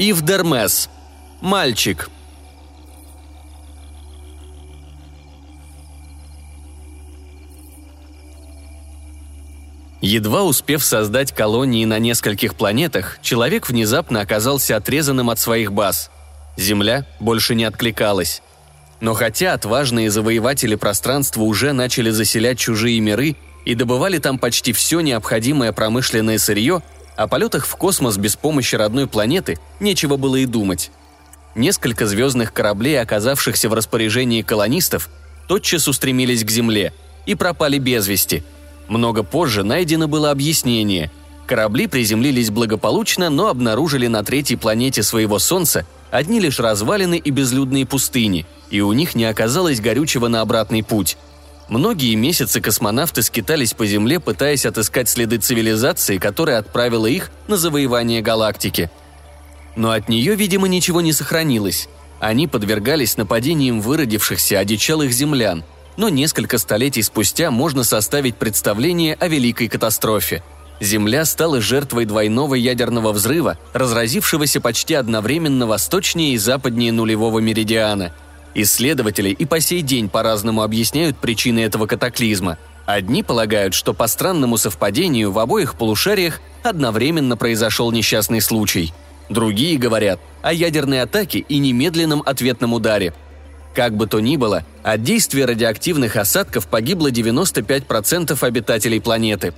Ив Дермес. Мальчик. Едва успев создать колонии на нескольких планетах, человек внезапно оказался отрезанным от своих баз. Земля больше не откликалась. Но хотя отважные завоеватели пространства уже начали заселять чужие миры и добывали там почти все необходимое промышленное сырье, о полетах в космос без помощи родной планеты нечего было и думать. Несколько звездных кораблей, оказавшихся в распоряжении колонистов, тотчас устремились к Земле и пропали без вести – много позже найдено было объяснение. Корабли приземлились благополучно, но обнаружили на третьей планете своего Солнца одни лишь развалины и безлюдные пустыни, и у них не оказалось горючего на обратный путь. Многие месяцы космонавты скитались по Земле, пытаясь отыскать следы цивилизации, которая отправила их на завоевание галактики. Но от нее, видимо, ничего не сохранилось. Они подвергались нападениям выродившихся одичалых землян – но несколько столетий спустя можно составить представление о великой катастрофе. Земля стала жертвой двойного ядерного взрыва, разразившегося почти одновременно восточнее и западнее нулевого меридиана. Исследователи и по сей день по-разному объясняют причины этого катаклизма. Одни полагают, что по странному совпадению в обоих полушариях одновременно произошел несчастный случай. Другие говорят о ядерной атаке и немедленном ответном ударе – как бы то ни было, от действия радиоактивных осадков погибло 95% обитателей планеты.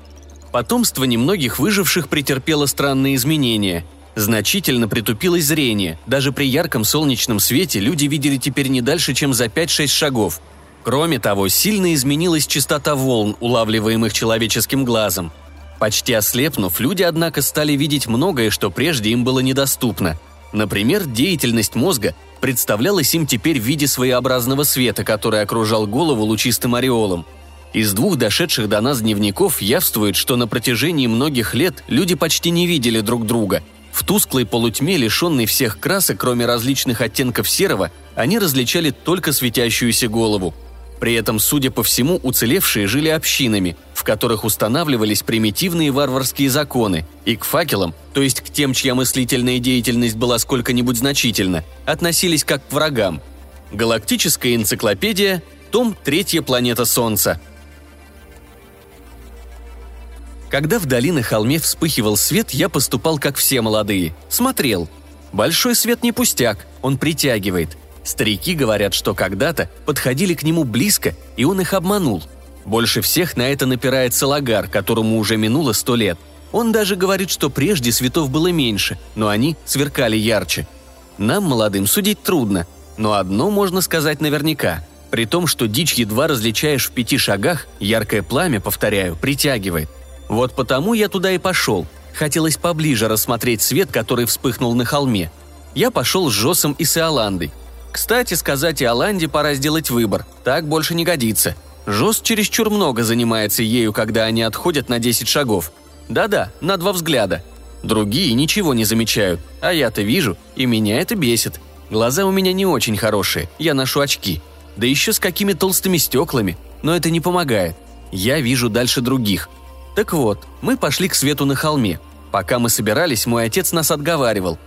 Потомство немногих выживших претерпело странные изменения. Значительно притупилось зрение. Даже при ярком солнечном свете люди видели теперь не дальше, чем за 5-6 шагов. Кроме того, сильно изменилась частота волн, улавливаемых человеческим глазом. Почти ослепнув, люди, однако, стали видеть многое, что прежде им было недоступно. Например, деятельность мозга представлялась им теперь в виде своеобразного света, который окружал голову лучистым ореолом. Из двух дошедших до нас дневников явствует, что на протяжении многих лет люди почти не видели друг друга. В тусклой полутьме, лишенной всех красок, кроме различных оттенков серого, они различали только светящуюся голову – при этом, судя по всему, уцелевшие жили общинами, в которых устанавливались примитивные варварские законы, и к факелам, то есть к тем, чья мыслительная деятельность была сколько-нибудь значительна, относились как к врагам. Галактическая энциклопедия, том «Третья планета Солнца». Когда вдали на холме вспыхивал свет, я поступал как все молодые. Смотрел. Большой свет не пустяк, он притягивает. Старики говорят, что когда-то подходили к нему близко, и он их обманул. Больше всех на это напирает Салагар, которому уже минуло сто лет. Он даже говорит, что прежде цветов было меньше, но они сверкали ярче. Нам, молодым, судить трудно, но одно можно сказать наверняка. При том, что дичь едва различаешь в пяти шагах, яркое пламя, повторяю, притягивает. Вот потому я туда и пошел. Хотелось поближе рассмотреть свет, который вспыхнул на холме. Я пошел с Жосом и Сеоландой, кстати, сказать Иоланде пора сделать выбор. Так больше не годится. Жост чересчур много занимается ею, когда они отходят на 10 шагов. Да-да, на два взгляда. Другие ничего не замечают, а я-то вижу, и меня это бесит. Глаза у меня не очень хорошие, я ношу очки. Да еще с какими толстыми стеклами, но это не помогает. Я вижу дальше других. Так вот, мы пошли к свету на холме. Пока мы собирались, мой отец нас отговаривал.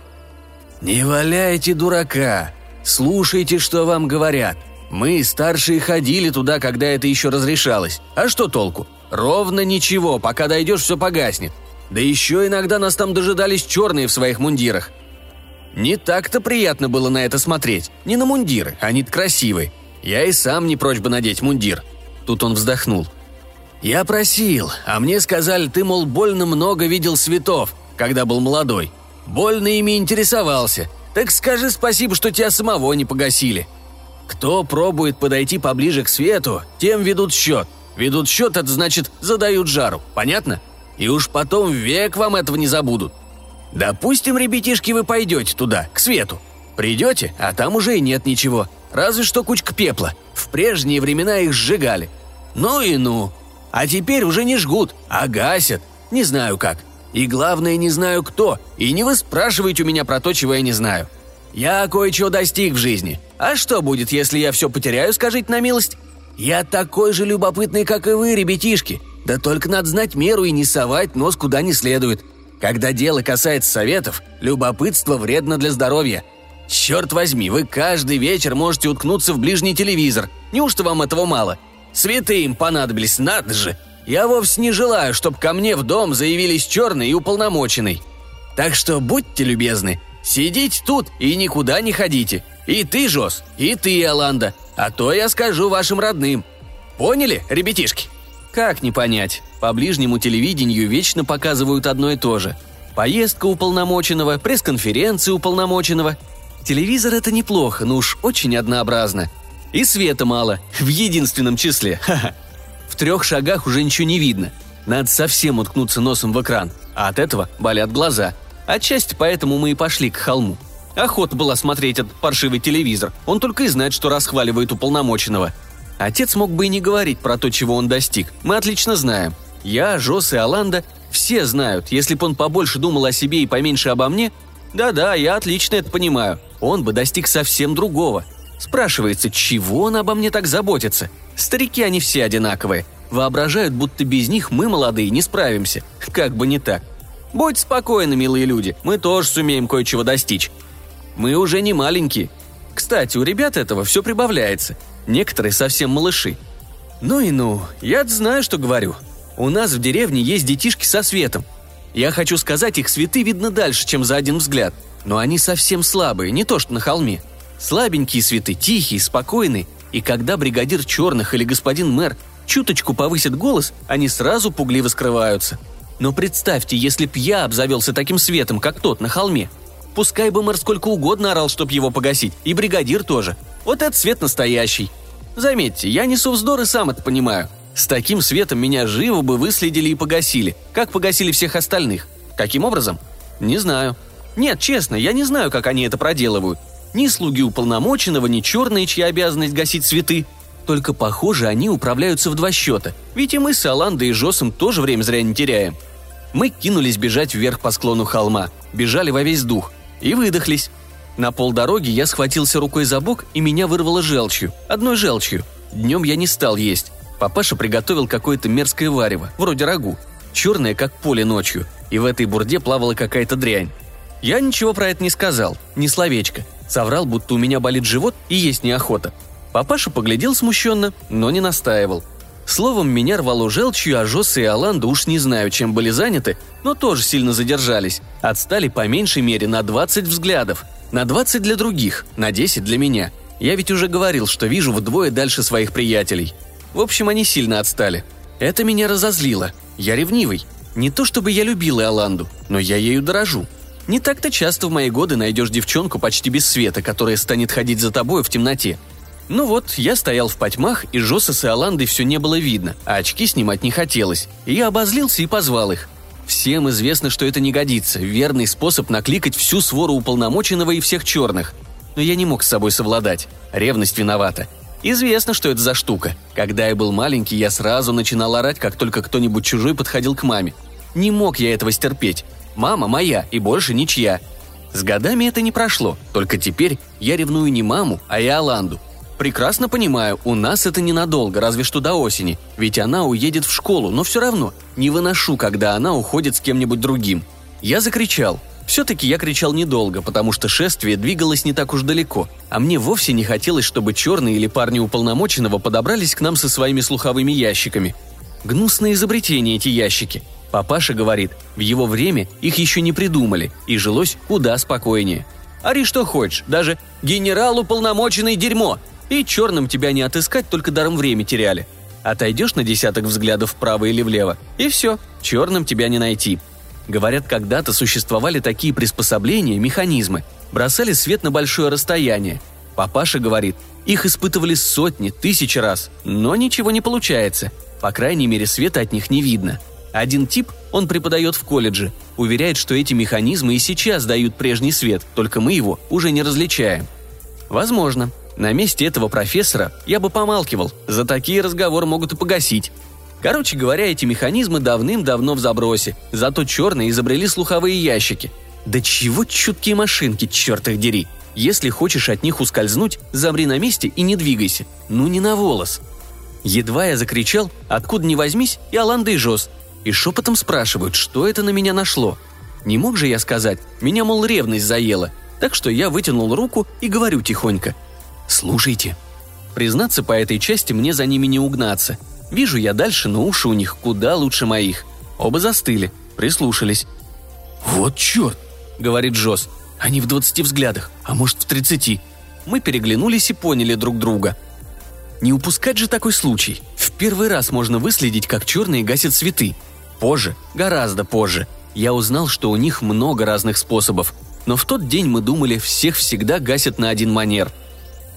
«Не валяйте дурака! Слушайте, что вам говорят. Мы, старшие, ходили туда, когда это еще разрешалось. А что толку? Ровно ничего, пока дойдешь, все погаснет. Да еще иногда нас там дожидались черные в своих мундирах. Не так-то приятно было на это смотреть. Не на мундиры, они-то красивые. Я и сам не прочь бы надеть мундир. Тут он вздохнул. Я просил, а мне сказали, ты, мол, больно много видел цветов, когда был молодой. Больно ими интересовался. Так скажи спасибо, что тебя самого не погасили. Кто пробует подойти поближе к свету, тем ведут счет. Ведут счет, это значит задают жару, понятно? И уж потом век вам этого не забудут. Допустим, ребятишки, вы пойдете туда, к свету. Придете, а там уже и нет ничего. Разве что кучка пепла. В прежние времена их сжигали. Ну и ну. А теперь уже не жгут, а гасят. Не знаю как. И главное, не знаю кто. И не вы спрашиваете у меня про то, чего я не знаю. Я кое-чего достиг в жизни. А что будет, если я все потеряю, скажите на милость? Я такой же любопытный, как и вы, ребятишки. Да только надо знать меру и не совать нос куда не следует. Когда дело касается советов, любопытство вредно для здоровья. Черт возьми, вы каждый вечер можете уткнуться в ближний телевизор. Неужто вам этого мало? Святые им понадобились, надо же. Я вовсе не желаю, чтобы ко мне в дом заявились черный и уполномоченный. Так что будьте любезны, сидите тут и никуда не ходите. И ты, Жос, и ты, Аланда. А то я скажу вашим родным. Поняли, ребятишки?» Как не понять? По ближнему телевидению вечно показывают одно и то же. Поездка уполномоченного, пресс-конференция уполномоченного. Телевизор это неплохо, но уж очень однообразно. И света мало, в единственном числе. Ха-ха. В трех шагах уже ничего не видно. Надо совсем уткнуться носом в экран, а от этого болят глаза. Отчасти поэтому мы и пошли к холму. Охота была смотреть этот паршивый телевизор. Он только и знает, что расхваливает уполномоченного. Отец мог бы и не говорить про то, чего он достиг. Мы отлично знаем. Я, Жос и Аланда все знают. Если бы он побольше думал о себе и поменьше обо мне, да-да, я отлично это понимаю. Он бы достиг совсем другого. Спрашивается, чего он обо мне так заботится? Старики они все одинаковые. Воображают, будто без них мы, молодые, не справимся. Как бы не так. Будь спокойны, милые люди, мы тоже сумеем кое-чего достичь. Мы уже не маленькие. Кстати, у ребят этого все прибавляется. Некоторые совсем малыши. Ну и ну, я знаю, что говорю. У нас в деревне есть детишки со светом. Я хочу сказать, их цветы видно дальше, чем за один взгляд. Но они совсем слабые, не то что на холме. Слабенькие цветы, тихие, спокойные. И когда бригадир черных или господин мэр чуточку повысит голос, они сразу пугливо скрываются. Но представьте, если б я обзавелся таким светом, как тот на холме – Пускай бы мэр сколько угодно орал, чтоб его погасить, и бригадир тоже. Вот этот свет настоящий. Заметьте, я несу вздор и сам это понимаю. С таким светом меня живо бы выследили и погасили, как погасили всех остальных. Каким образом? Не знаю. Нет, честно, я не знаю, как они это проделывают. Ни слуги уполномоченного, ни черные, чья обязанность гасить цветы. Только, похоже, они управляются в два счета. Ведь и мы с Аландой и Жосом тоже время зря не теряем. Мы кинулись бежать вверх по склону холма. Бежали во весь дух и выдохлись. На полдороги я схватился рукой за бок, и меня вырвало желчью. Одной желчью. Днем я не стал есть. Папаша приготовил какое-то мерзкое варево, вроде рагу. Черное, как поле ночью. И в этой бурде плавала какая-то дрянь. Я ничего про это не сказал, ни словечко. Соврал, будто у меня болит живот и есть неохота. Папаша поглядел смущенно, но не настаивал – Словом, меня рвало желчью, а Жосса и Аланда уж не знаю, чем были заняты, но тоже сильно задержались. Отстали по меньшей мере на 20 взглядов. На 20 для других, на 10 для меня. Я ведь уже говорил, что вижу вдвое дальше своих приятелей. В общем, они сильно отстали. Это меня разозлило. Я ревнивый. Не то чтобы я любил Иоланду, но я ею дорожу. Не так-то часто в мои годы найдешь девчонку почти без света, которая станет ходить за тобой в темноте. Ну вот, я стоял в потьмах, и Жоса с Иоландой все не было видно, а очки снимать не хотелось. И я обозлился и позвал их. Всем известно, что это не годится. Верный способ накликать всю свору уполномоченного и всех черных. Но я не мог с собой совладать. Ревность виновата. Известно, что это за штука. Когда я был маленький, я сразу начинал орать, как только кто-нибудь чужой подходил к маме. Не мог я этого стерпеть. Мама моя и больше ничья. С годами это не прошло, только теперь я ревную не маму, а и Аланду. Прекрасно понимаю, у нас это ненадолго, разве что до осени, ведь она уедет в школу, но все равно не выношу, когда она уходит с кем-нибудь другим. Я закричал. Все-таки я кричал недолго, потому что шествие двигалось не так уж далеко, а мне вовсе не хотелось, чтобы черные или парни уполномоченного подобрались к нам со своими слуховыми ящиками. Гнусное изобретение эти ящики. Папаша говорит, в его время их еще не придумали, и жилось куда спокойнее. Ори что хочешь, даже генерал уполномоченный дерьмо, и черным тебя не отыскать, только даром время теряли. Отойдешь на десяток взглядов вправо или влево, и все, черным тебя не найти. Говорят, когда-то существовали такие приспособления, механизмы, бросали свет на большое расстояние. Папаша говорит, их испытывали сотни, тысячи раз, но ничего не получается. По крайней мере, света от них не видно. Один тип, он преподает в колледже, уверяет, что эти механизмы и сейчас дают прежний свет, только мы его уже не различаем. Возможно, на месте этого профессора я бы помалкивал, за такие разговоры могут и погасить. Короче говоря, эти механизмы давным-давно в забросе, зато черные изобрели слуховые ящики. Да чего чуткие машинки, черт их дери! Если хочешь от них ускользнуть, замри на месте и не двигайся. Ну не на волос. Едва я закричал, откуда ни возьмись, и и Жоз. И шепотом спрашивают, что это на меня нашло. Не мог же я сказать, меня, мол, ревность заела. Так что я вытянул руку и говорю тихонько. «Слушайте». Признаться, по этой части мне за ними не угнаться. Вижу я дальше, но уши у них куда лучше моих. Оба застыли, прислушались. «Вот черт!» — говорит Джос. «Они в двадцати взглядах, а может, в тридцати». Мы переглянулись и поняли друг друга. Не упускать же такой случай. В первый раз можно выследить, как черные гасят цветы. Позже, гораздо позже, я узнал, что у них много разных способов. Но в тот день мы думали, всех всегда гасят на один манер.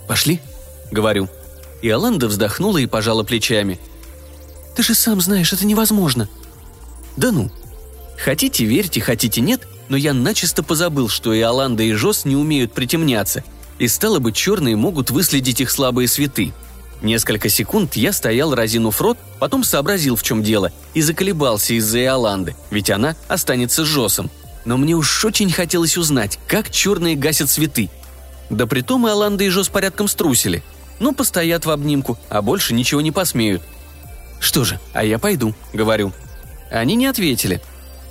«Пошли?» — говорю. И Аланда вздохнула и пожала плечами. «Ты же сам знаешь, это невозможно». «Да ну». Хотите верьте, хотите нет, но я начисто позабыл, что и Аланда, и Жос не умеют притемняться, и стало быть, черные могут выследить их слабые цветы. Несколько секунд я стоял, разинув рот, потом сообразил, в чем дело, и заколебался из-за Иоланды, ведь она останется Жосом. Но мне уж очень хотелось узнать, как черные гасят цветы. Да притом Иоланда и Жос порядком струсили. Ну, постоят в обнимку, а больше ничего не посмеют. «Что же, а я пойду», — говорю. Они не ответили.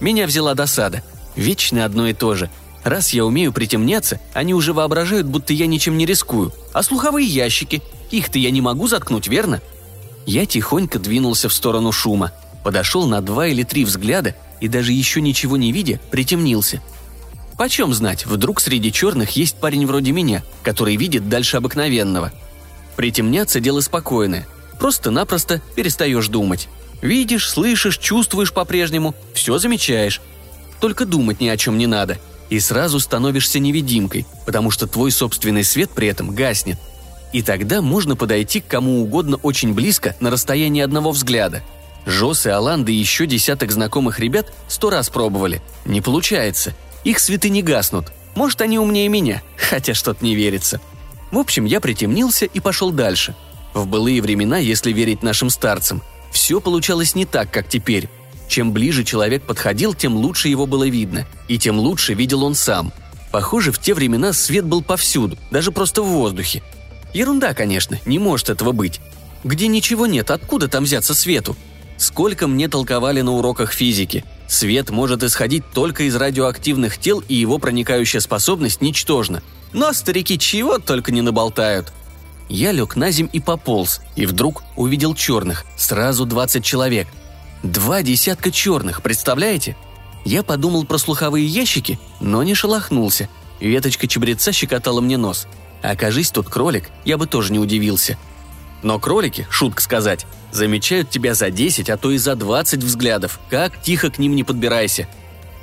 Меня взяла досада. Вечно одно и то же. Раз я умею притемняться, они уже воображают, будто я ничем не рискую. А слуховые ящики? Их-то я не могу заткнуть, верно? Я тихонько двинулся в сторону шума. Подошел на два или три взгляда и даже еще ничего не видя, притемнился. Почем знать, вдруг среди черных есть парень вроде меня, который видит дальше обыкновенного. Притемняться – дело спокойное. Просто-напросто перестаешь думать. Видишь, слышишь, чувствуешь по-прежнему, все замечаешь. Только думать ни о чем не надо. И сразу становишься невидимкой, потому что твой собственный свет при этом гаснет. И тогда можно подойти к кому угодно очень близко на расстоянии одного взгляда. Жос и Аланда и еще десяток знакомых ребят сто раз пробовали. Не получается. Их цветы не гаснут. Может, они умнее меня, хотя что-то не верится. В общем, я притемнился и пошел дальше. В былые времена, если верить нашим старцам, все получалось не так, как теперь. Чем ближе человек подходил, тем лучше его было видно, и тем лучше видел он сам. Похоже, в те времена свет был повсюду, даже просто в воздухе. Ерунда, конечно, не может этого быть. Где ничего нет, откуда там взяться свету? Сколько мне толковали на уроках физики. Свет может исходить только из радиоактивных тел, и его проникающая способность ничтожна. Но старики чего только не наболтают. Я лег на земь и пополз, и вдруг увидел черных, сразу 20 человек. Два десятка черных, представляете? Я подумал про слуховые ящики, но не шелохнулся. Веточка чебреца щекотала мне нос. Окажись тут кролик, я бы тоже не удивился. Но кролики, шутка сказать, замечают тебя за 10, а то и за 20 взглядов, как тихо к ним не подбирайся.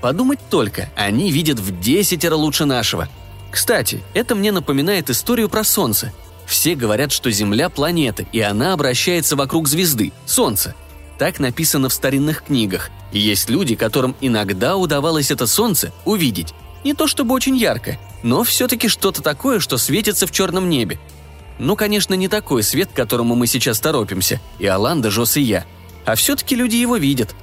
Подумать только, они видят в десятеро лучше нашего. Кстати, это мне напоминает историю про Солнце – все говорят, что Земля – планета, и она обращается вокруг звезды – Солнца. Так написано в старинных книгах, и есть люди, которым иногда удавалось это Солнце увидеть. Не то чтобы очень ярко, но все-таки что-то такое, что светится в черном небе. Ну, конечно, не такой свет, к которому мы сейчас торопимся, и Аланда, Жос и я. А все-таки люди его видят.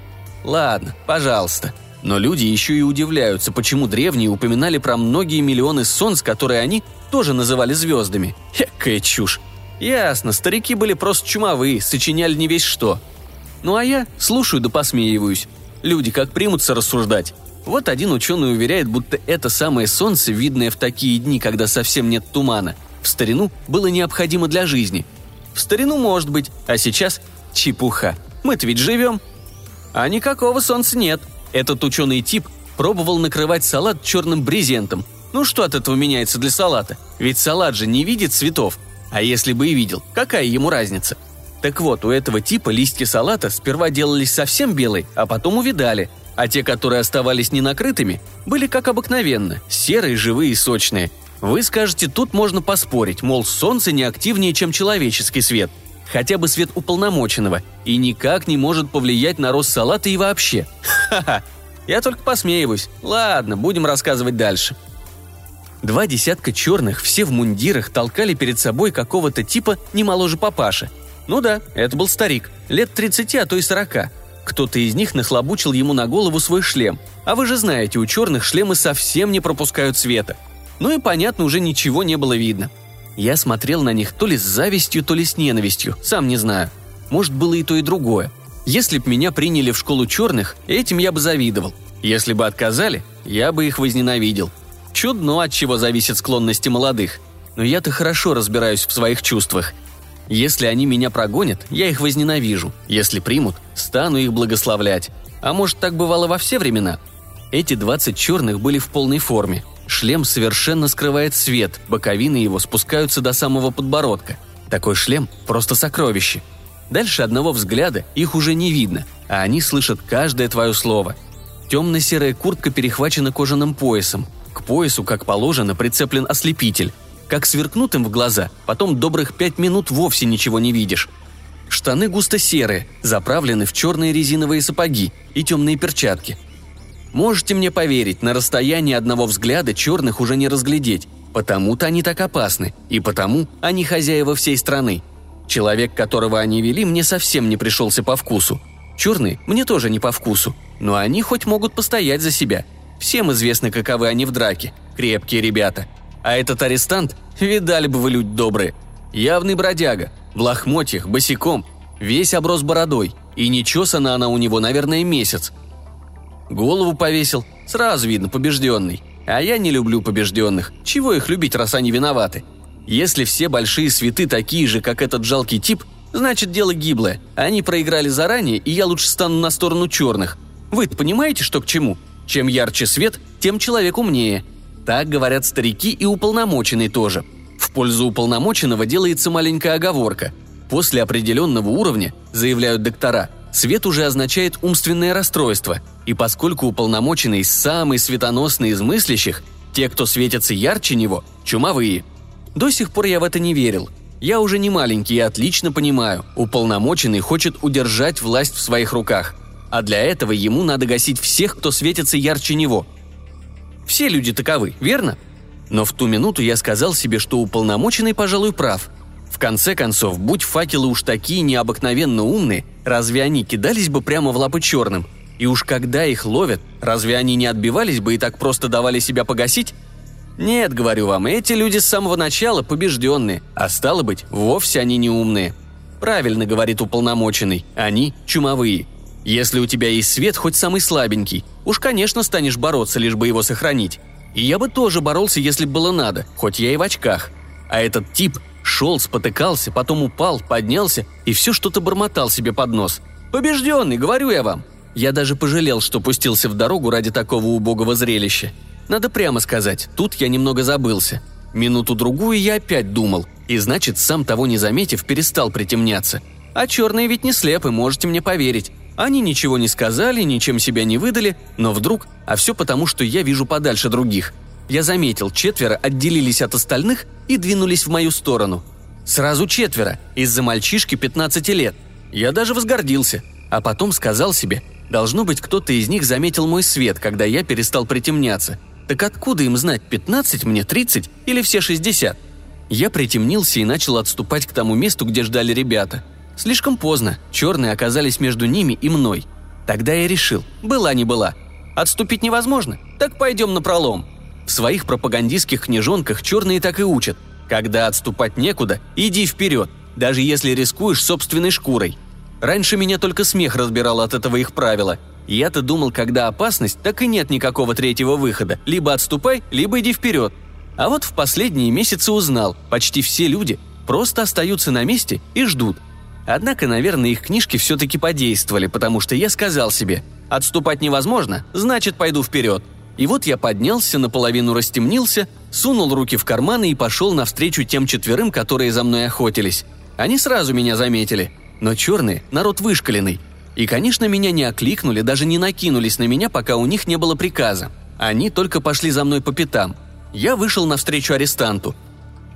Ладно, пожалуйста. Но люди еще и удивляются, почему древние упоминали про многие миллионы солнц, которые они тоже называли звездами. Экая чушь. Ясно, старики были просто чумовые, сочиняли не весь что. Ну а я слушаю да посмеиваюсь. Люди как примутся рассуждать. Вот один ученый уверяет, будто это самое солнце, видное в такие дни, когда совсем нет тумана, в старину было необходимо для жизни. В старину может быть, а сейчас чепуха. Мы-то ведь живем. А никакого солнца нет – этот ученый тип пробовал накрывать салат черным брезентом. Ну что от этого меняется для салата? Ведь салат же не видит цветов. А если бы и видел, какая ему разница? Так вот, у этого типа листья салата сперва делались совсем белые, а потом увидали, а те, которые оставались ненакрытыми, были как обыкновенно, серые, живые и сочные. Вы скажете, тут можно поспорить, мол, солнце не активнее, чем человеческий свет. Хотя бы свет уполномоченного, и никак не может повлиять на рост салата и вообще. Ха-ха, я только посмеиваюсь. Ладно, будем рассказывать дальше. Два десятка черных, все в мундирах, толкали перед собой какого-то типа не моложе папаши. Ну да, это был старик, лет 30, а то и 40. Кто-то из них нахлобучил ему на голову свой шлем. А вы же знаете, у черных шлемы совсем не пропускают света. Ну и понятно, уже ничего не было видно. Я смотрел на них то ли с завистью, то ли с ненавистью, сам не знаю. Может, было и то, и другое. Если б меня приняли в школу черных, этим я бы завидовал. Если бы отказали, я бы их возненавидел. Чудно, от чего зависят склонности молодых. Но я-то хорошо разбираюсь в своих чувствах. Если они меня прогонят, я их возненавижу. Если примут, стану их благословлять. А может, так бывало во все времена? Эти 20 черных были в полной форме. Шлем совершенно скрывает свет, боковины его спускаются до самого подбородка. Такой шлем – просто сокровище. Дальше одного взгляда их уже не видно, а они слышат каждое твое слово. Темно-серая куртка перехвачена кожаным поясом. К поясу, как положено, прицеплен ослепитель. Как сверкнут им в глаза, потом добрых пять минут вовсе ничего не видишь. Штаны густо серые, заправлены в черные резиновые сапоги и темные перчатки. Можете мне поверить, на расстоянии одного взгляда черных уже не разглядеть, потому-то они так опасны, и потому они хозяева всей страны. Человек, которого они вели, мне совсем не пришелся по вкусу. Черные мне тоже не по вкусу, но они хоть могут постоять за себя. Всем известно, каковы они в драке. Крепкие ребята. А этот арестант, видали бы вы люди добрые. Явный бродяга, в лохмотьях, босиком, весь оброс бородой, и нечесана она у него, наверное, месяц. Голову повесил, сразу видно, побежденный. А я не люблю побежденных. Чего их любить, раз они виноваты? Если все большие святы такие же, как этот жалкий тип, значит дело гиблое. Они проиграли заранее, и я лучше стану на сторону черных. вы понимаете, что к чему? Чем ярче свет, тем человек умнее. Так говорят старики и уполномоченный тоже. В пользу уполномоченного делается маленькая оговорка. После определенного уровня, заявляют доктора, свет уже означает умственное расстройство, и поскольку уполномоченный самый светоносный из мыслящих, те, кто светятся ярче него, чумовые. До сих пор я в это не верил. Я уже не маленький и отлично понимаю, уполномоченный хочет удержать власть в своих руках. А для этого ему надо гасить всех, кто светится ярче него – все люди таковы, верно? Но в ту минуту я сказал себе, что уполномоченный, пожалуй, прав. В конце концов, будь факелы уж такие необыкновенно умные, разве они кидались бы прямо в лапы черным? И уж когда их ловят, разве они не отбивались бы и так просто давали себя погасить? Нет, говорю вам, эти люди с самого начала побежденные, а стало быть, вовсе они не умные. Правильно говорит уполномоченный, они чумовые. Если у тебя есть свет, хоть самый слабенький, уж, конечно, станешь бороться, лишь бы его сохранить. И я бы тоже боролся, если бы было надо, хоть я и в очках. А этот тип шел, спотыкался, потом упал, поднялся и все что-то бормотал себе под нос. Побежденный, говорю я вам. Я даже пожалел, что пустился в дорогу ради такого убогого зрелища. Надо прямо сказать, тут я немного забылся. Минуту-другую я опять думал, и значит, сам того не заметив, перестал притемняться. А черные ведь не слепы, можете мне поверить. Они ничего не сказали, ничем себя не выдали, но вдруг, а все потому, что я вижу подальше других. Я заметил, четверо отделились от остальных и двинулись в мою сторону. Сразу четверо, из-за мальчишки 15 лет. Я даже возгордился, а потом сказал себе, должно быть, кто-то из них заметил мой свет, когда я перестал притемняться. Так откуда им знать, 15 мне, 30 или все 60? Я притемнился и начал отступать к тому месту, где ждали ребята – Слишком поздно, черные оказались между ними и мной. Тогда я решил, была не была. Отступить невозможно, так пойдем на пролом. В своих пропагандистских книжонках черные так и учат. Когда отступать некуда, иди вперед, даже если рискуешь собственной шкурой. Раньше меня только смех разбирал от этого их правила. Я-то думал, когда опасность, так и нет никакого третьего выхода. Либо отступай, либо иди вперед. А вот в последние месяцы узнал, почти все люди просто остаются на месте и ждут – Однако, наверное, их книжки все-таки подействовали, потому что я сказал себе «отступать невозможно, значит, пойду вперед». И вот я поднялся, наполовину растемнился, сунул руки в карманы и пошел навстречу тем четверым, которые за мной охотились. Они сразу меня заметили. Но черные – народ вышкаленный. И, конечно, меня не окликнули, даже не накинулись на меня, пока у них не было приказа. Они только пошли за мной по пятам. Я вышел навстречу арестанту.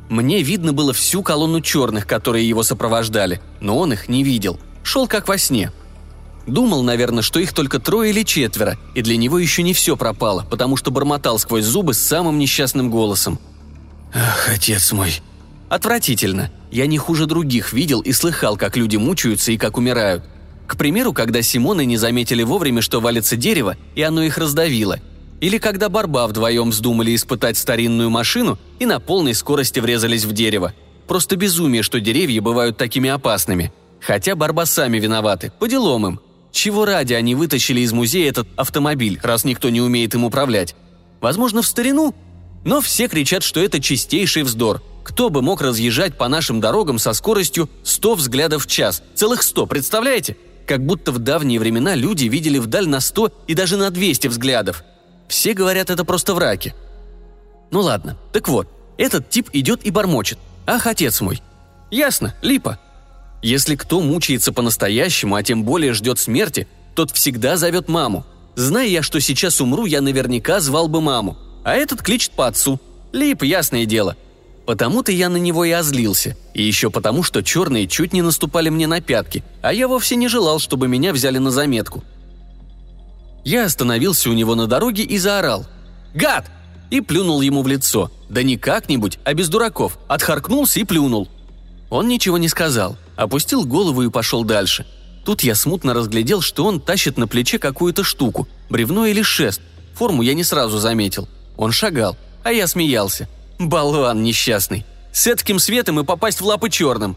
Мне видно было всю колонну черных, которые его сопровождали, но он их не видел. Шел как во сне. Думал, наверное, что их только трое или четверо, и для него еще не все пропало, потому что бормотал сквозь зубы с самым несчастным голосом. «Ах, отец мой!» Отвратительно. Я не хуже других видел и слыхал, как люди мучаются и как умирают. К примеру, когда Симоны не заметили вовремя, что валится дерево, и оно их раздавило – или когда Барба вдвоем вздумали испытать старинную машину и на полной скорости врезались в дерево. Просто безумие, что деревья бывают такими опасными. Хотя Барба сами виноваты, по делам им. чего ради они вытащили из музея этот автомобиль, раз никто не умеет им управлять? Возможно, в старину? Но все кричат, что это чистейший вздор. Кто бы мог разъезжать по нашим дорогам со скоростью 100 взглядов в час? Целых 100, представляете? Как будто в давние времена люди видели вдаль на 100 и даже на 200 взглядов. Все говорят, это просто враки. Ну ладно, так вот, этот тип идет и бормочет. Ах, отец мой. Ясно, липа. Если кто мучается по-настоящему, а тем более ждет смерти, тот всегда зовет маму. Зная я, что сейчас умру, я наверняка звал бы маму. А этот кличет по отцу. Лип, ясное дело. Потому-то я на него и озлился. И еще потому, что черные чуть не наступали мне на пятки, а я вовсе не желал, чтобы меня взяли на заметку. Я остановился у него на дороге и заорал. «Гад!» и плюнул ему в лицо. Да не как-нибудь, а без дураков. Отхаркнулся и плюнул. Он ничего не сказал, опустил голову и пошел дальше. Тут я смутно разглядел, что он тащит на плече какую-то штуку, бревно или шест. Форму я не сразу заметил. Он шагал, а я смеялся. Болван несчастный. С таким светом и попасть в лапы черным.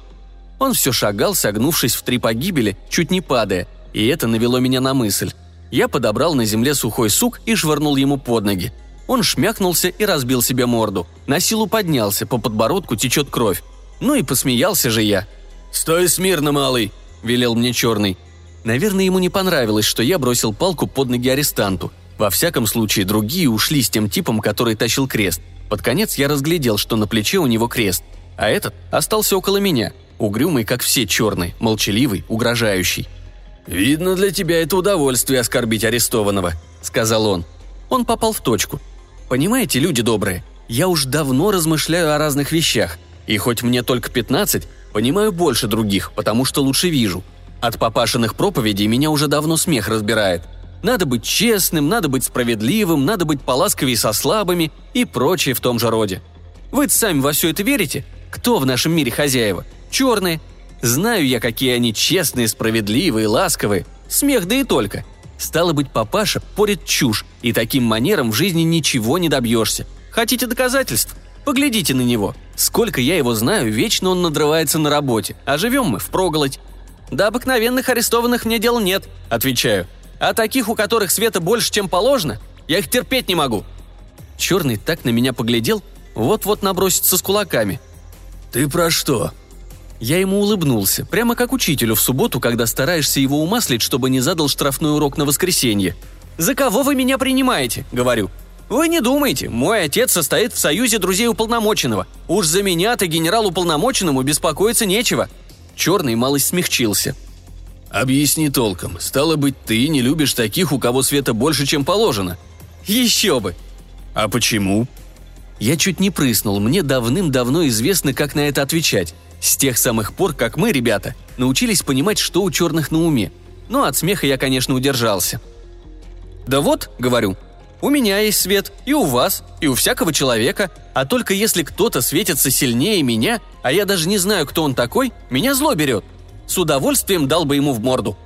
Он все шагал, согнувшись в три погибели, чуть не падая, и это навело меня на мысль. Я подобрал на земле сухой сук и швырнул ему под ноги. Он шмякнулся и разбил себе морду. На силу поднялся, по подбородку течет кровь. Ну и посмеялся же я. «Стой смирно, малый!» – велел мне черный. Наверное, ему не понравилось, что я бросил палку под ноги арестанту. Во всяком случае, другие ушли с тем типом, который тащил крест. Под конец я разглядел, что на плече у него крест. А этот остался около меня, угрюмый, как все черный, молчаливый, угрожающий. «Видно, для тебя это удовольствие оскорбить арестованного», — сказал он. Он попал в точку. «Понимаете, люди добрые, я уж давно размышляю о разных вещах, и хоть мне только 15, понимаю больше других, потому что лучше вижу. От папашиных проповедей меня уже давно смех разбирает. Надо быть честным, надо быть справедливым, надо быть поласковее со слабыми и прочее в том же роде. вы сами во все это верите? Кто в нашем мире хозяева? Черные. Знаю я, какие они честные, справедливые, ласковые. Смех да и только. Стало быть, папаша порит чушь, и таким манером в жизни ничего не добьешься. Хотите доказательств? Поглядите на него. Сколько я его знаю, вечно он надрывается на работе, а живем мы впроголодь. Да обыкновенных арестованных мне дел нет, отвечаю. А таких, у которых света больше, чем положено, я их терпеть не могу. Черный так на меня поглядел, вот-вот набросится с кулаками. «Ты про что?» Я ему улыбнулся, прямо как учителю в субботу, когда стараешься его умаслить, чтобы не задал штрафной урок на воскресенье. «За кого вы меня принимаете?» – говорю. Вы не думайте, мой отец состоит в союзе друзей уполномоченного. Уж за меня-то генерал-уполномоченному беспокоиться нечего». Черный малость смягчился. «Объясни толком. Стало быть, ты не любишь таких, у кого света больше, чем положено». «Еще бы!» «А почему?» Я чуть не прыснул, мне давным-давно известно, как на это отвечать. С тех самых пор, как мы, ребята, научились понимать, что у черных на уме. Но от смеха я, конечно, удержался. «Да вот», — говорю, у меня есть свет, и у вас, и у всякого человека. А только если кто-то светится сильнее меня, а я даже не знаю, кто он такой, меня зло берет. С удовольствием дал бы ему в морду.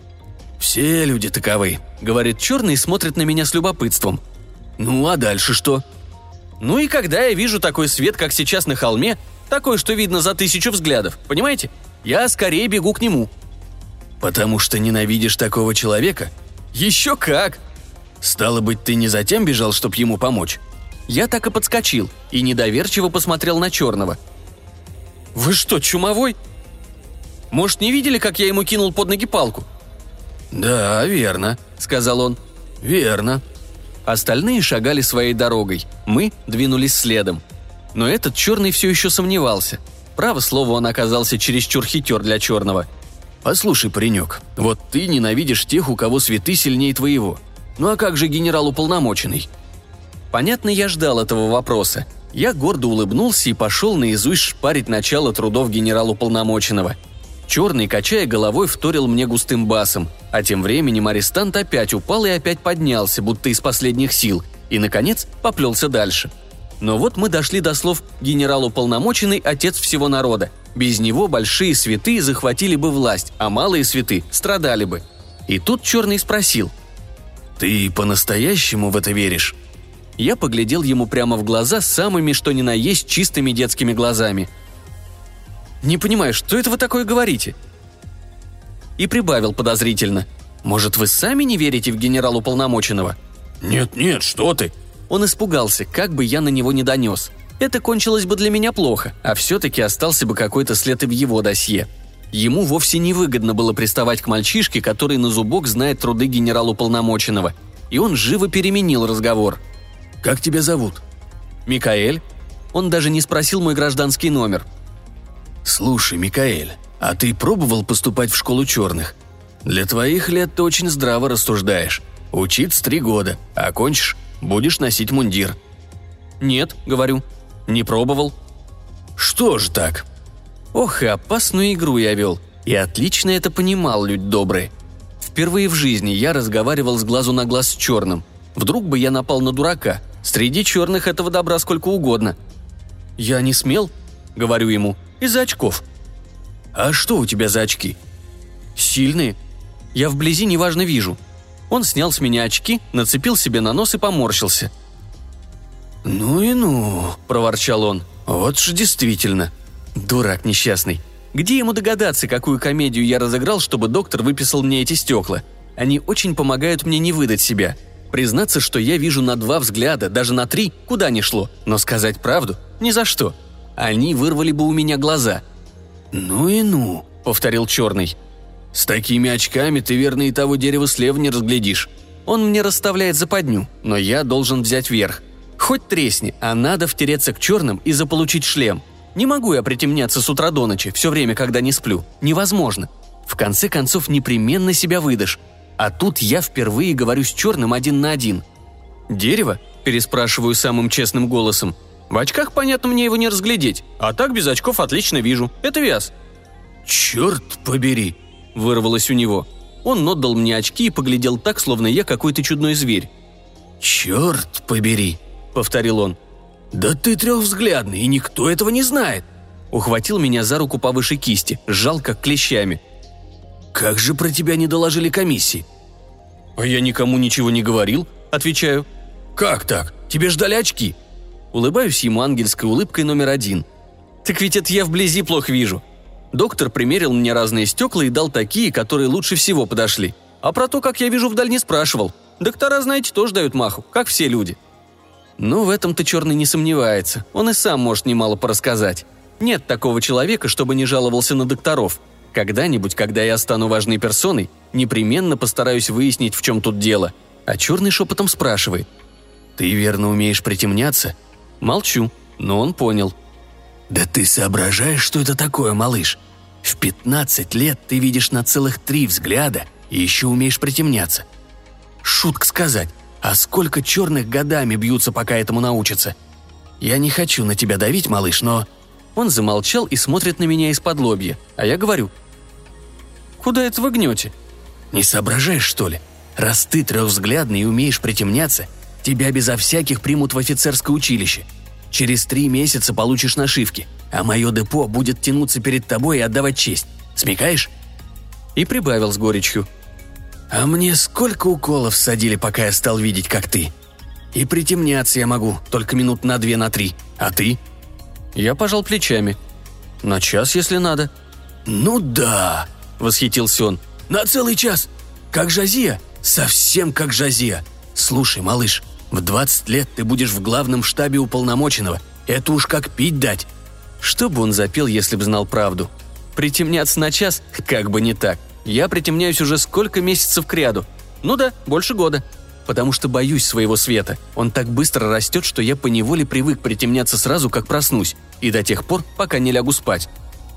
«Все люди таковы», — говорит черный и смотрит на меня с любопытством. «Ну а дальше что?» «Ну и когда я вижу такой свет, как сейчас на холме, такой, что видно за тысячу взглядов, понимаете? Я скорее бегу к нему». «Потому что ненавидишь такого человека?» «Еще как!» «Стало быть, ты не затем бежал, чтобы ему помочь?» Я так и подскочил и недоверчиво посмотрел на черного. «Вы что, чумовой? Может, не видели, как я ему кинул под ноги палку?» «Да, верно», — сказал он. «Верно». Остальные шагали своей дорогой, мы двинулись следом. Но этот черный все еще сомневался. Право слово, он оказался чересчур хитер для черного. «Послушай, паренек, вот ты ненавидишь тех, у кого цветы сильнее твоего. Ну а как же генерал-уполномоченный? Понятно, я ждал этого вопроса. Я гордо улыбнулся и пошел наизусть шпарить начало трудов генерал-уполномоченного. Черный, качая головой, вторил мне густым басом, а тем временем арестант опять упал и опять поднялся, будто из последних сил, и, наконец, поплелся дальше. Но вот мы дошли до слов «генерал-уполномоченный – отец всего народа». Без него большие святые захватили бы власть, а малые святые страдали бы. И тут Черный спросил – «Ты по-настоящему в это веришь?» Я поглядел ему прямо в глаза самыми что ни на есть чистыми детскими глазами. «Не понимаю, что это вы такое говорите?» И прибавил подозрительно. Может, вы сами не верите в генерал-уполномоченного?» «Нет-нет, что ты!» Он испугался, как бы я на него не донес. Это кончилось бы для меня плохо, а все-таки остался бы какой-то след и в его досье. Ему вовсе не выгодно было приставать к мальчишке, который на зубок знает труды генерал-уполномоченного. И он живо переменил разговор. «Как тебя зовут?» «Микаэль». Он даже не спросил мой гражданский номер. «Слушай, Микаэль, а ты пробовал поступать в школу черных? Для твоих лет ты очень здраво рассуждаешь. Учиться три года, а окончишь – будешь носить мундир». «Нет», — говорю, — «не пробовал». «Что ж так?» Ох, и опасную игру я вел. И отлично это понимал, людь добрый. Впервые в жизни я разговаривал с глазу на глаз с черным. Вдруг бы я напал на дурака. Среди черных этого добра сколько угодно. «Я не смел», — говорю ему, — «из-за очков». «А что у тебя за очки?» «Сильные. Я вблизи неважно вижу». Он снял с меня очки, нацепил себе на нос и поморщился. «Ну и ну», — проворчал он. «Вот ж действительно. Дурак несчастный. Где ему догадаться, какую комедию я разыграл, чтобы доктор выписал мне эти стекла? Они очень помогают мне не выдать себя. Признаться, что я вижу на два взгляда, даже на три, куда ни шло. Но сказать правду – ни за что. Они вырвали бы у меня глаза. «Ну и ну», – повторил черный. «С такими очками ты верно и того дерева слева не разглядишь». Он мне расставляет западню, но я должен взять верх. Хоть тресни, а надо втереться к черным и заполучить шлем – не могу я притемняться с утра до ночи, все время, когда не сплю. Невозможно. В конце концов, непременно себя выдашь. А тут я впервые говорю с черным один на один. «Дерево?» – переспрашиваю самым честным голосом. «В очках, понятно, мне его не разглядеть. А так без очков отлично вижу. Это вяз». «Черт побери!» – вырвалось у него. Он отдал мне очки и поглядел так, словно я какой-то чудной зверь. «Черт побери!» – повторил он. «Да ты трехвзглядный, и никто этого не знает!» Ухватил меня за руку повыше кисти, сжал как клещами. «Как же про тебя не доложили комиссии?» «А я никому ничего не говорил», — отвечаю. «Как так? Тебе ждали очки?» Улыбаюсь ему ангельской улыбкой номер один. «Так ведь это я вблизи плохо вижу». Доктор примерил мне разные стекла и дал такие, которые лучше всего подошли. А про то, как я вижу вдаль, не спрашивал. Доктора, знаете, тоже дают маху, как все люди. Ну, в этом-то Черный не сомневается. Он и сам может немало порассказать. Нет такого человека, чтобы не жаловался на докторов. Когда-нибудь, когда я стану важной персоной, непременно постараюсь выяснить, в чем тут дело. А Черный шепотом спрашивает. «Ты верно умеешь притемняться?» Молчу, но он понял. «Да ты соображаешь, что это такое, малыш? В 15 лет ты видишь на целых три взгляда и еще умеешь притемняться. Шутка сказать, а сколько черных годами бьются, пока этому научатся? Я не хочу на тебя давить, малыш, но...» Он замолчал и смотрит на меня из-под лобья, а я говорю. «Куда это вы гнете?» «Не соображаешь, что ли? Раз ты трехвзглядный и умеешь притемняться, тебя безо всяких примут в офицерское училище. Через три месяца получишь нашивки, а мое депо будет тянуться перед тобой и отдавать честь. Смекаешь?» И прибавил с горечью – а мне сколько уколов садили, пока я стал видеть, как ты. И притемняться я могу, только минут на две, на три. А ты?» Я пожал плечами. «На час, если надо». «Ну да!» – восхитился он. «На целый час! Как Жазия? Совсем как Жазия! Слушай, малыш, в 20 лет ты будешь в главном штабе уполномоченного. Это уж как пить дать!» Что бы он запел, если бы знал правду? Притемняться на час? Как бы не так – я притемняюсь уже сколько месяцев к ряду. Ну да, больше года. Потому что боюсь своего света. Он так быстро растет, что я поневоле привык притемняться сразу, как проснусь. И до тех пор, пока не лягу спать.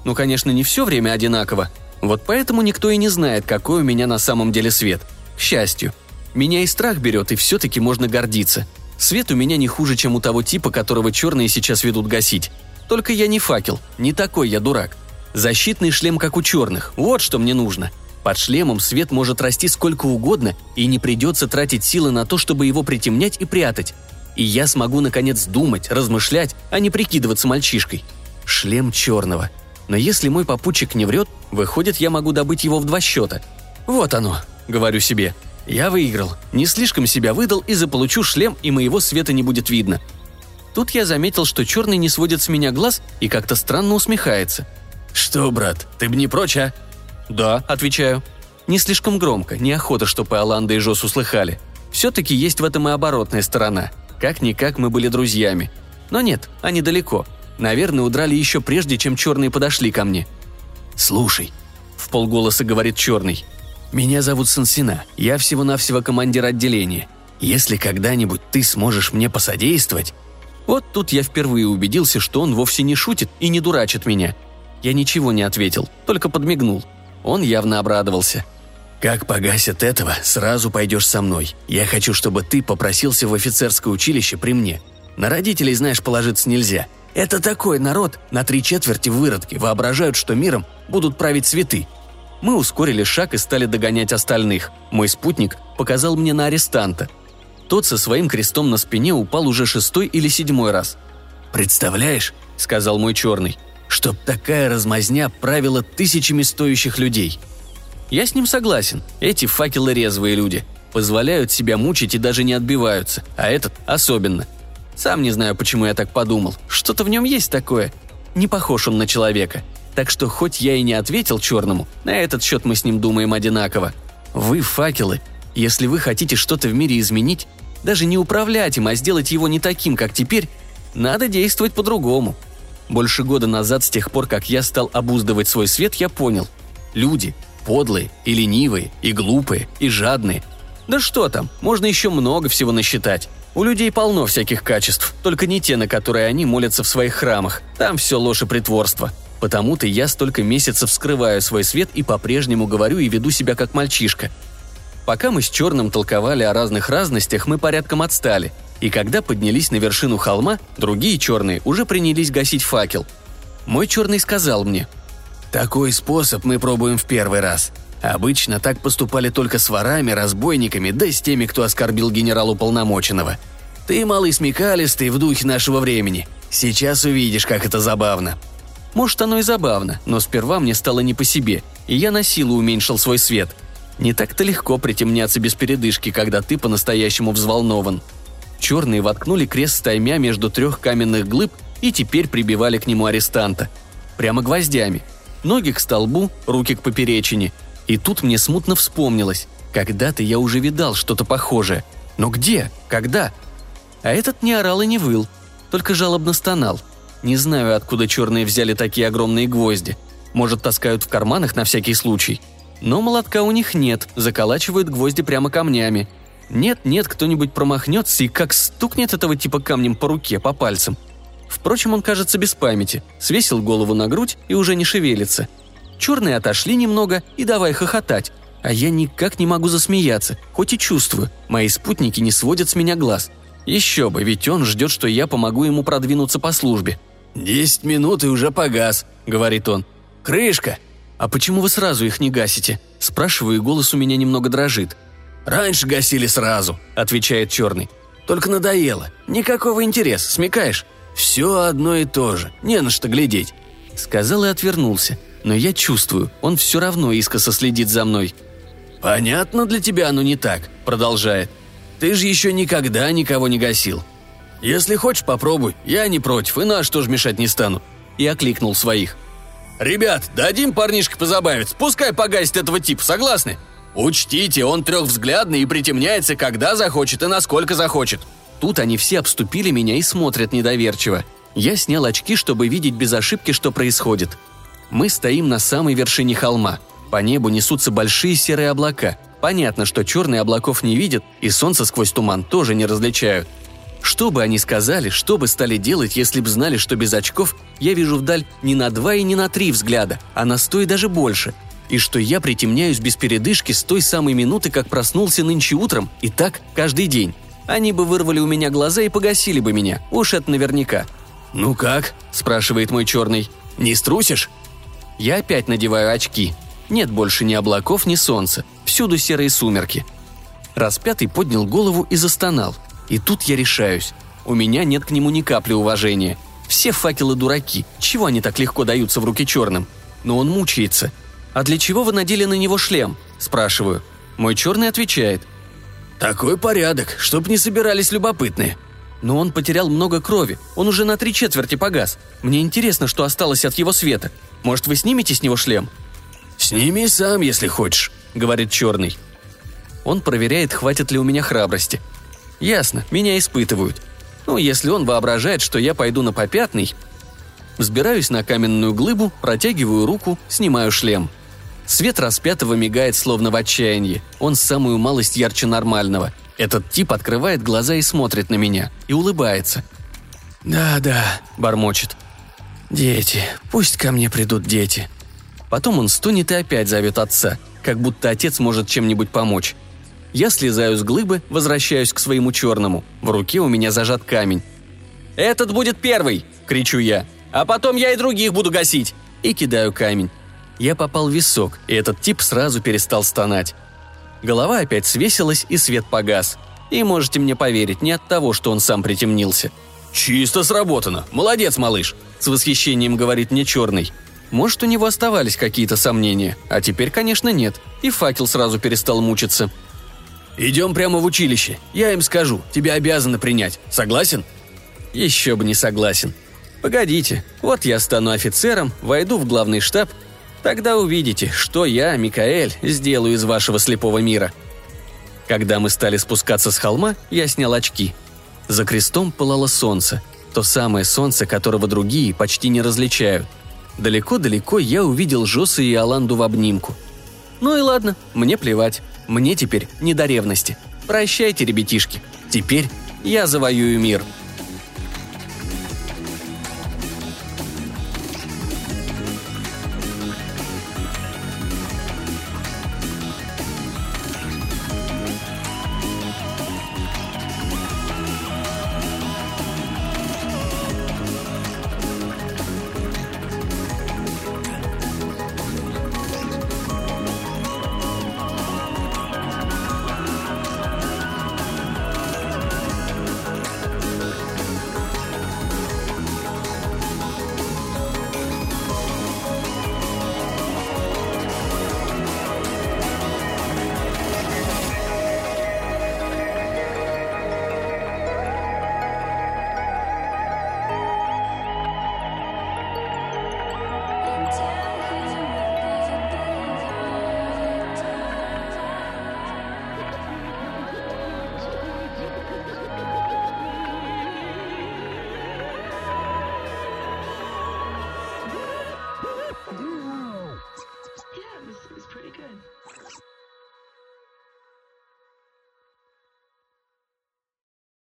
Ну, конечно, не все время одинаково. Вот поэтому никто и не знает, какой у меня на самом деле свет. К счастью. Меня и страх берет, и все-таки можно гордиться. Свет у меня не хуже, чем у того типа, которого черные сейчас ведут гасить. Только я не факел, не такой я дурак. Защитный шлем, как у черных. Вот что мне нужно. Под шлемом свет может расти сколько угодно, и не придется тратить силы на то, чтобы его притемнять и прятать. И я смогу, наконец, думать, размышлять, а не прикидываться мальчишкой. Шлем черного. Но если мой попутчик не врет, выходит, я могу добыть его в два счета. Вот оно, говорю себе. Я выиграл, не слишком себя выдал и заполучу шлем, и моего света не будет видно. Тут я заметил, что черный не сводит с меня глаз и как-то странно усмехается – «Что, брат, ты бы не прочь, а?» «Да», — отвечаю. Не слишком громко, неохота, чтобы Аланда и Жос услыхали. Все-таки есть в этом и оборотная сторона. Как-никак мы были друзьями. Но нет, они далеко. Наверное, удрали еще прежде, чем черные подошли ко мне. «Слушай», — в полголоса говорит черный, — «меня зовут Сансина, я всего-навсего командир отделения. Если когда-нибудь ты сможешь мне посодействовать...» Вот тут я впервые убедился, что он вовсе не шутит и не дурачит меня. Я ничего не ответил, только подмигнул. Он явно обрадовался. «Как погасят этого, сразу пойдешь со мной. Я хочу, чтобы ты попросился в офицерское училище при мне. На родителей, знаешь, положиться нельзя. Это такой народ, на три четверти выродки, воображают, что миром будут править цветы. Мы ускорили шаг и стали догонять остальных. Мой спутник показал мне на арестанта. Тот со своим крестом на спине упал уже шестой или седьмой раз. «Представляешь», — сказал мой черный, — «чтоб такая размазня правила тысячами стоящих людей». Я с ним согласен. Эти факелы резвые люди. Позволяют себя мучить и даже не отбиваются. А этот особенно. Сам не знаю, почему я так подумал. Что-то в нем есть такое. Не похож он на человека. Так что хоть я и не ответил черному, на этот счет мы с ним думаем одинаково. Вы факелы. Если вы хотите что-то в мире изменить, даже не управлять им, а сделать его не таким, как теперь, надо действовать по-другому. Больше года назад, с тех пор, как я стал обуздывать свой свет, я понял. Люди подлые, и ленивые, и глупые, и жадные. Да что там, можно еще много всего насчитать. У людей полно всяких качеств, только не те, на которые они молятся в своих храмах. Там все ложь и притворство. Потому-то я столько месяцев скрываю свой свет и по-прежнему говорю и веду себя как мальчишка. Пока мы с Черным толковали о разных разностях, мы порядком отстали. И когда поднялись на вершину холма, другие черные уже принялись гасить факел. Мой черный сказал мне. «Такой способ мы пробуем в первый раз. Обычно так поступали только с ворами, разбойниками, да с теми, кто оскорбил генерал-уполномоченного. Ты, малый смекалистый, в духе нашего времени. Сейчас увидишь, как это забавно». Может, оно и забавно, но сперва мне стало не по себе, и я на силу уменьшил свой свет. Не так-то легко притемняться без передышки, когда ты по-настоящему взволнован. Черные воткнули крест стаймя между трех каменных глыб и теперь прибивали к нему арестанта. Прямо гвоздями. Ноги к столбу, руки к поперечине – и тут мне смутно вспомнилось. Когда-то я уже видал что-то похожее. Но где? Когда? А этот не орал и не выл, только жалобно стонал. Не знаю, откуда черные взяли такие огромные гвозди. Может, таскают в карманах на всякий случай. Но молотка у них нет, заколачивают гвозди прямо камнями. Нет-нет, кто-нибудь промахнется и как стукнет этого типа камнем по руке, по пальцам. Впрочем, он кажется без памяти, свесил голову на грудь и уже не шевелится – Черные отошли немного и давай хохотать. А я никак не могу засмеяться, хоть и чувствую, мои спутники не сводят с меня глаз. Еще бы, ведь он ждет, что я помогу ему продвинуться по службе. «Десять минут и уже погас», — говорит он. «Крышка!» «А почему вы сразу их не гасите?» Спрашиваю, и голос у меня немного дрожит. «Раньше гасили сразу», — отвечает черный. «Только надоело. Никакого интереса, смекаешь? Все одно и то же, не на что глядеть». Сказал и отвернулся но я чувствую, он все равно искоса следит за мной. «Понятно для тебя оно не так», — продолжает. «Ты же еще никогда никого не гасил. Если хочешь, попробуй, я не против, и на что ж мешать не стану». И окликнул своих. «Ребят, дадим парнишке позабавиться, пускай погасит этого типа, согласны? Учтите, он трехвзглядный и притемняется, когда захочет и насколько захочет». Тут они все обступили меня и смотрят недоверчиво. Я снял очки, чтобы видеть без ошибки, что происходит. Мы стоим на самой вершине холма. По небу несутся большие серые облака. Понятно, что черные облаков не видят, и солнце сквозь туман тоже не различают. Что бы они сказали, что бы стали делать, если бы знали, что без очков я вижу вдаль не на два и не на три взгляда, а на сто и даже больше. И что я притемняюсь без передышки с той самой минуты, как проснулся нынче утром, и так каждый день. Они бы вырвали у меня глаза и погасили бы меня, уж это наверняка. «Ну как?» – спрашивает мой черный. «Не струсишь?» Я опять надеваю очки. Нет больше ни облаков, ни солнца. Всюду серые сумерки. Распятый поднял голову и застонал. И тут я решаюсь. У меня нет к нему ни капли уважения. Все факелы дураки. Чего они так легко даются в руки черным? Но он мучается. «А для чего вы надели на него шлем?» – спрашиваю. Мой черный отвечает. «Такой порядок, чтоб не собирались любопытные», но он потерял много крови, он уже на три четверти погас. Мне интересно, что осталось от его света. Может, вы снимете с него шлем?» «Сними сам, если хочешь», — говорит черный. Он проверяет, хватит ли у меня храбрости. Ясно, меня испытывают. Ну, если он воображает, что я пойду на попятный... Взбираюсь на каменную глыбу, протягиваю руку, снимаю шлем. Свет распятого мигает словно в отчаянии. Он самую малость ярче нормального. Этот тип открывает глаза и смотрит на меня. И улыбается. «Да-да», — бормочет. «Дети. Пусть ко мне придут дети». Потом он стонет и опять зовет отца, как будто отец может чем-нибудь помочь. Я слезаю с глыбы, возвращаюсь к своему черному. В руке у меня зажат камень. «Этот будет первый!» – кричу я. «А потом я и других буду гасить!» И кидаю камень. Я попал в висок, и этот тип сразу перестал стонать. Голова опять свесилась, и свет погас. И можете мне поверить, не от того, что он сам притемнился. «Чисто сработано! Молодец, малыш!» – с восхищением говорит мне черный. Может, у него оставались какие-то сомнения, а теперь, конечно, нет. И факел сразу перестал мучиться – «Идем прямо в училище. Я им скажу. Тебя обязаны принять. Согласен?» «Еще бы не согласен. Погодите. Вот я стану офицером, войду в главный штаб. Тогда увидите, что я, Микаэль, сделаю из вашего слепого мира». Когда мы стали спускаться с холма, я снял очки. За крестом пылало солнце. То самое солнце, которого другие почти не различают. Далеко-далеко я увидел Жоса и Аланду в обнимку. Ну и ладно, мне плевать. Мне теперь не до ревности. Прощайте, ребятишки. Теперь я завоюю мир.